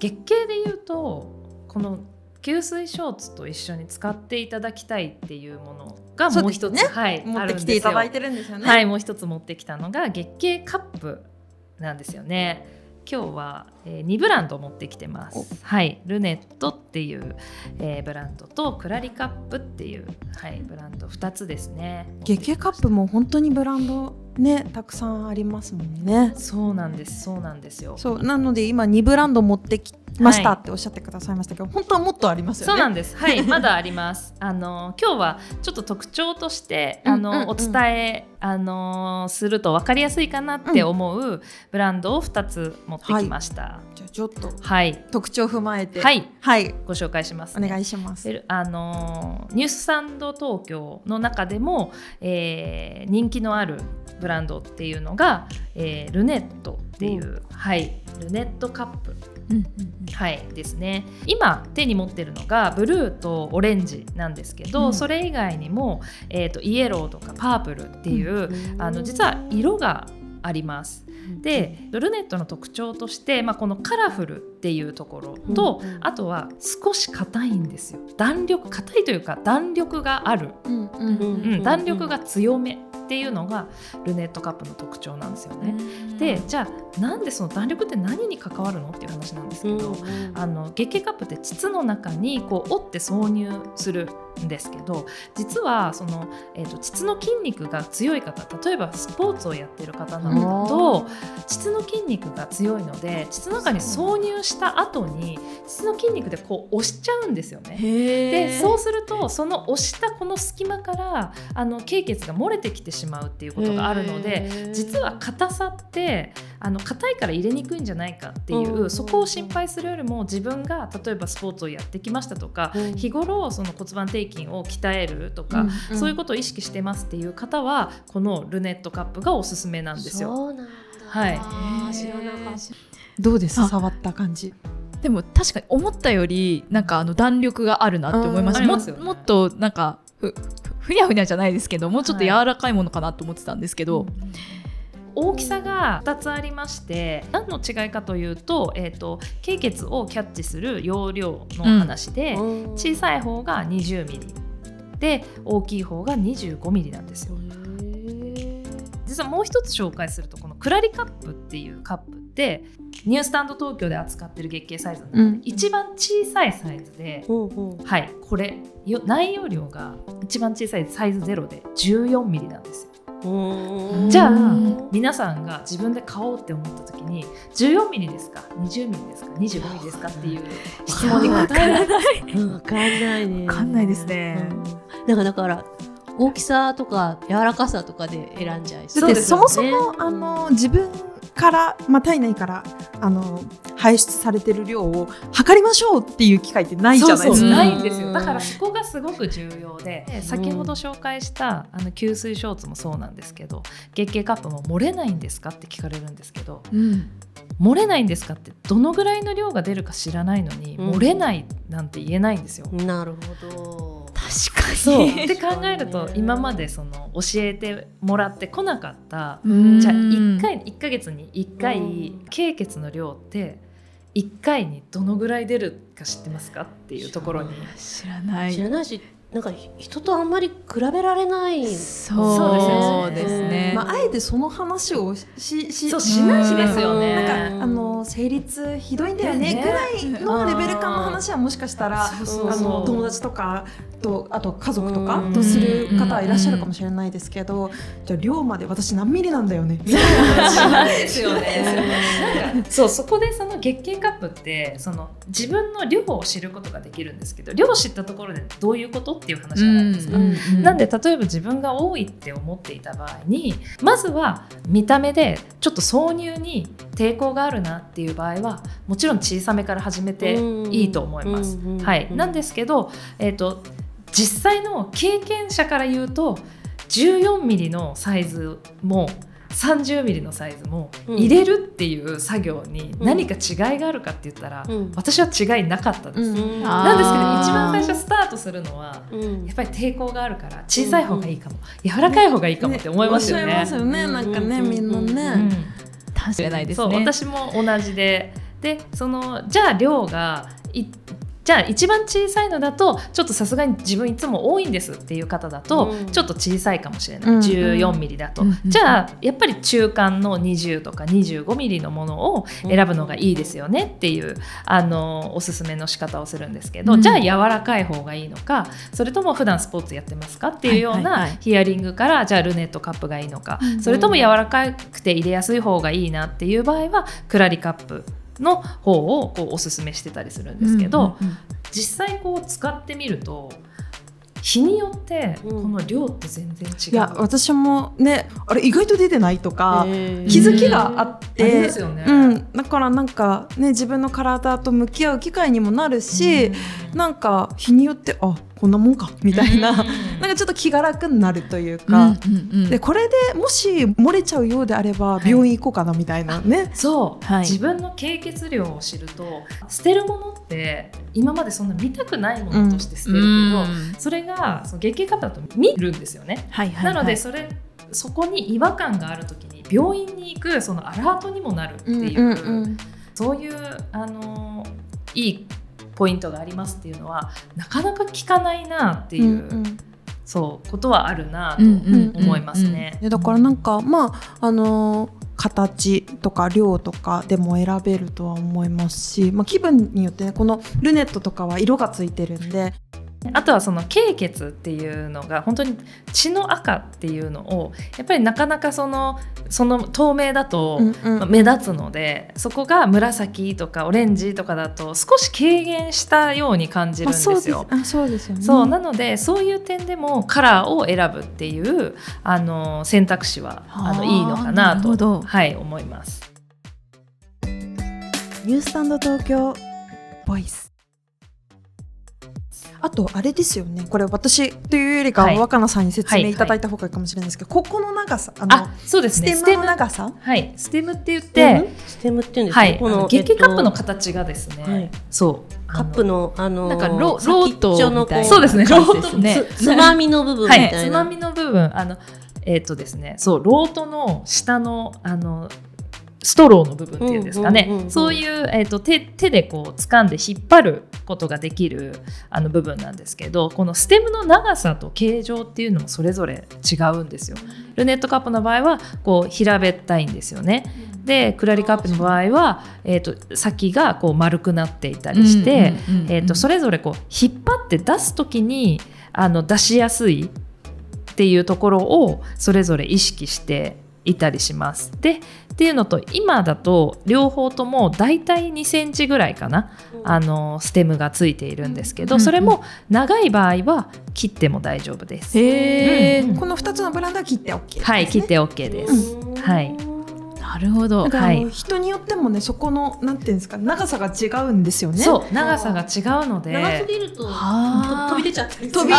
月経で言うとこの吸水ショーツと一緒に使っていただきたいっていうものがもう一つ、ね、はい、持ってきていただいてるんですよね。はい、もう一つ持ってきたのが月経カップなんですよね。今日は、えー、2ブランド持ってきてます。はい、ルネットっていう、えー、ブランドとクラリカップっていう、はい、ブランド2つですね。月経カップも本当にブランドねたくさんありますもんね。そうなんですそうなんですよ。そうなので今2ブランド持ってきましたっておっしゃってくださいましたけど、はい、本当はもっとありますよね。そうなんです。はい、まだあります。あの今日はちょっと特徴としてあの、うんうんうん、お伝えあのすると分かりやすいかなって思うブランドを2つ持ってきました。はい、じゃあちょっとはい特徴を踏まえてはいはいご紹介します、ね、お願いします。あのニュースサンド東京の中でも、えー、人気のあるブランドっていうのが、えー、ルネットっていう、はいルネットカップ。うんうんうん、はいですね。今手に持ってるのがブルーとオレンジなんですけど、うん、それ以外にも、えーと、イエローとかパープルっていう、うん、あの実は色があります。でルネットの特徴として、まあ、このカラフルっていうところと、うん、あとは少し硬いんですよ。弾力硬いというか弾力がある、うん、弾力が強めっていうのがルネットカップの特徴なんですよね。でじゃあなんでその弾力って何に関わるのっていう話なんですけど、あの月経カップって膣の中にこう折って挿入するんですけど実はその、えーと、膣の筋肉が強い方例えばスポーツをやってる方などだと膣の筋肉が強いので膣の中に挿入した後に膣の筋肉でこう押しちゃうんですよね。でそうするとその押したこの隙間からあの経血が漏れてきてしまうっていうことがあるので実は硬さってあの硬いから入れにくいんじゃないかっていうそこを心配するよりも自分が例えばスポーツをやってきましたとか日頃その骨盤底筋を鍛えるとか、うんうん、そういうことを意識してますっていう方はこのルネットカップがおすすめなんですよ。はい、知らなかったどうです？触った感じ。でも確かに思ったよりなんかあの弾力があるなって思いました、もね、もっとなんかふふにゃふにゃじゃないですけどもうちょっと柔らかいものかなと思ってたんですけど、はい大きさが2つありまして何の違いかというと,、えーと、経血をキャッチする容量の話で、うん、小さい方が 20mm で大きい方が 25mm なんですよ。実はもう一つ紹介するとこのクラリカップっていうカップってニュースタンド東京で扱ってる月経サイズの中で、うん、一番小さいサイズで、うん、はいこれ内容量が一番小さいサイズ0で 14mm なんですよ。じゃあ皆さんが自分で買おうって思った時に14ミリですか？20ミリですか？25ミリですか？っていう質問に答えられない。分かんないね。分かんないですね。だからだから大きさとか柔らかさとかで選んじゃいそうです、ね、そもそもあの自分から、まあ、体内からあの排出されてる量を測りましょうっていう機会ってないじゃないですか。ないんですよ。だからそこがすごく重要で先ほど紹介したあの吸水ショーツもそうなんですけど月経カップも漏れないんですかって聞かれるんですけど、うん、漏れないんですかってどのぐらいの量が出るか知らないのに、うん、漏れないなんて言えないんですよ。なるほど確かに。そう。って考えると今までその教えてもらってこなかったじゃあ1回1か月に1回経血の量って1回にどのぐらい出るか知ってますかっていうところに。知らない。知らない。しなんか人とあんまり比べられない。そうですね、まあ、あえてその話をししそうしないしですよね。なんかあの生理痛ひどいんだよねぐらいのレベル感の話はもしかしたらあの友達とかとあと家族とかとする方はいらっしゃるかもしれないですけどじゃあ量まで私何ミリなんだよね？みたいな。話ですよね。そうそこでその月経カップってその自分の量を知ることができるんですけど量を知ったところでどういうこと？っていう話じゃないですか。なんで例えば自分が多いって思っていた場合にまずは見た目でちょっと挿入に抵抗があるなっていう場合はもちろん小さめから始めていいと思います。はい、なんですけど、えーと、実際の経験者から言うと 14mm のサイズも 30mm のサイズも入れるっていう作業に何か違いがあるかって言ったら、うん、私は違いなかったです、うん、なんですけど一番最初スタートするのは、うん、やっぱり抵抗があるから小さい方がいいかも、柔らかい方がいいかもって思いますよね。ねますよね。なん。かねみんなね。かもしれないですね。私も同じで。でそのじゃあ量がいじゃあ一番小さいのだとちょっとさすがに自分いつも多いんですっていう方だと、うん。ちょっと小さいかもしれない、うん14ミリだと、うんじゃあやっぱり中間の20とか25ミリのものを選ぶのがいいですよねっていうあのおすすめの仕方をするんですけど、うん。じゃあ柔らかい方がいいのかそれとも普段スポーツやってますかっていうようなヒアリングからじゃあルネットカップがいいのか、うん。それとも柔らかくて入れやすい方がいいなっていう場合はクラリカップの方をこうおすすめしてたりするんですけど、うんうん実際こう使ってみると日によってこうん。の量って全然違う。いや私もねあれ意外と出てないとか気づきがあっありてますよね。うん、だからなんかね自分の体と向き合う機会にもなるし、なんか日によってあこんなもんかみたいな、なんかちょっと気が楽になるというか、うんうんうん。でこれでもし漏れちゃうようであればはい病院行こうかなみたいなね、そう、はい。自分の経血量を知ると捨てるものって今までそんな見たくないものとして捨てるけど、うん。それがその月経カップだと見るんですよね。はいはいはい。なのでそれそこに違和感がある時に病院に行くそのアラートにもなるっていう、そういうあのいいポイントがありますっていうのはなかなか聞かないなっていう、うんうん。そうことはあるなとうんうん思いますね。でだからなんかまああのー形とか量とかでも選べるとは思いますし、まあ、気分によってねこのルネットとかは色がついてるんであとはその経血っていうのが本当に血の赤っていうのをやっぱりなかなかそのその透明だと目立つので、そこが紫とかオレンジとかだと少し軽減したように感じるんですよ。あそうです。よね。そうなのでそういう点でもカラーを選ぶっていうあの選択肢はあのはあいいのかななとはい思います。ニュースタンド東京ボイスあとあれですよね。これ私というよりか若菜さんに説明はいいただいた方がいいかもしれないですけど、ここの長さあのあそうですね。ステムの長さ？はい。ステムって言ってステムって言うんですか、はい。このあの月経カップの形がですね、はい。そう。とカップのあのなんかロロートそうですね。感じですね。つつまみの部分みたはい。い、な、つまみの部分。あのえっ、とですね。そうロートの下のあのストローの部分っていうんですかね、うんうんうんうんそういう、えー、と手手でこう掴んで引っ張ることができるあの部分なんですけどこのステムの長さと形状っていうのもそれぞれ違うんですよ。ルネットカップの場合はこう平べったいんですよね。でクラリカップの場合は、えー、と先がこう丸くなっていたりして、うんうんうんうんえー、とそれぞれこう引っ張って出す時にあの出しやすいっていうところをそれぞれ意識していたりします。でっていうのと今だと両方ともだいたい2センチぐらいかなあのステムがついているんですけど、うん。それも長い場合は切っても大丈夫です。この2つのブランドは切って OK です、ね、はい切って OK です。はいなるほど。だからあのはい。人によってもねそこのなんていうんですか長さが違うんですよね。そう長さが違うので。長すぎるとはあ。飛び出ちゃったり飛び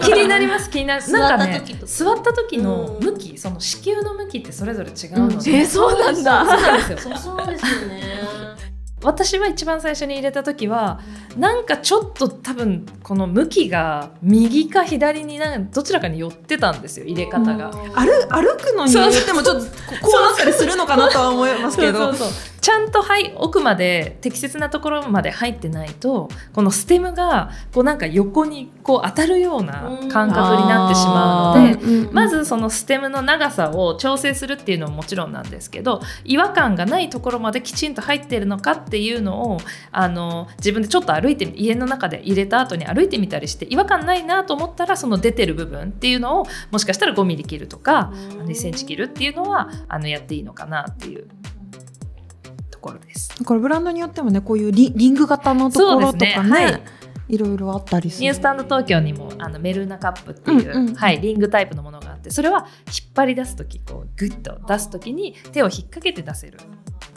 気になります。気になる。なんかね座った時の向き、その子宮の向きってそれぞれ違うので、えーそうなんだ。そうなんですよ。そうそうですよね。私は一番最初に入れた時はなんかちょっと多分この向きが右か左になどちらかに寄ってたんですよ入れ方が。歩歩くのによってもちょっとここうなったりするのかなとは思いますけどちゃんと、はい、奥まで適切なところまで入ってないとこのステムがこうなんか横にこう当たるような感覚になってしまうので。うんうんまずそのステムの長さを調整するっていうのももちろんなんですけど違和感がないところまできちんと入っているのかっていうのをあの自分でちょっと歩いて家の中で入れた後に歩いてみたりして違和感ないなと思ったらその出てる部分っていうのをもしかしたら5ミリ切るとか2センチ切るっていうのはあのやっていいのかなっていうところです。だからブランドによってもねこういうリリング型のところとかねね。はい。いろいろあったりする。ニュースタンド東京にもあのメルナカップっていう、うんうん。はい、リングタイプのものがあってそれは引っ張り出す時こうグッと出す時に手を引っ掛けて出せる。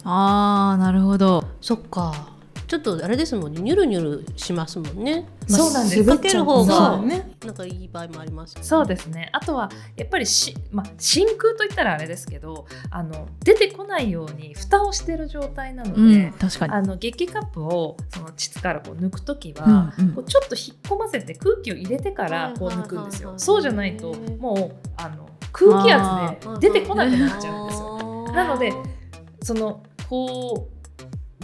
あーなるほど。そっかちょっとあれですもんね。ニュルニュルしますもんね。そうなんです。かける方がね。なんかいい場合もありますそうですね。あとはやっぱりし、まあ、真空といったらあれですけどあの出てこないように蓋をしてる状態なので、うん確かに。あの月経カップをその膣からこう抜く時は、うんうん。こうちょっと引っ込ませて空気を入れてからこう抜くんですよ。そうじゃないともうあの空気圧で出てこなくなっちゃうんですよ。なのでそのこう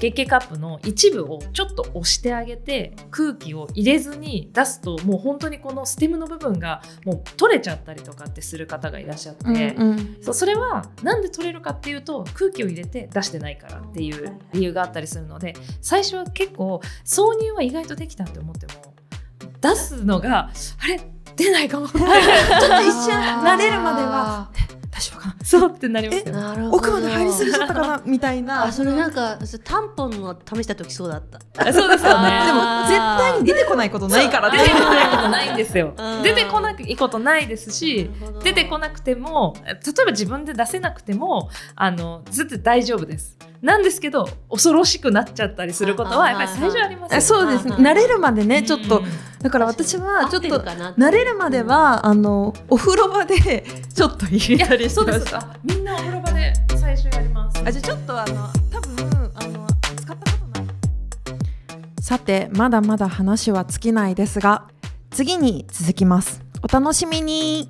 月経カップの一部をちょっと押してあげて空気を入れずに出すともう本当にこのステムの部分がもう取れちゃったりとかってする方がいらっしゃって、うんうん。それはなんで取れるかっていうと空気を入れて出してないからっていう理由があったりするので最初は結構挿入は意外とできたって思っても出すのがあれ？出ないかも。ちょっと一瞬慣れるまでは大丈夫か。な そうってなります奥まで入りすぎちゃったかなみたいな。あそれなんかタンポンの試した時そうだった。あそうですよね。でも絶対に出てこないことないから出てこないことないんですよ。うん。出てこないことないですし出てこなくても例えば自分で出せなくてもあのずっと大丈夫です。なんですけど恐ろしくなっちゃったりすることはやっぱり最初ありますよね。えそうです慣れるまでねちょっと。うんだから私はちょっと慣れるまではあのお風呂場でちょっと入いやれたりしそうです。ました。あみんなお風呂場で最初やります。あじゃあちょっとあの多分あの使ったことない。さてまだまだ話は尽きないですが次に続きます。お楽しみに